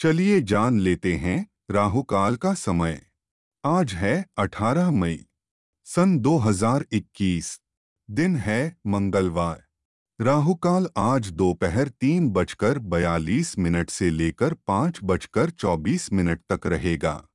चलिए जान लेते हैं राहुकाल का समय। आज है 18 मई, सन 2021 दिन है मंगलवार। राहुकाल आज दोपहर तीन बजकर बयालीस मिनट से लेकर पाँच बजकर चौबीस मिनट तक रहेगा।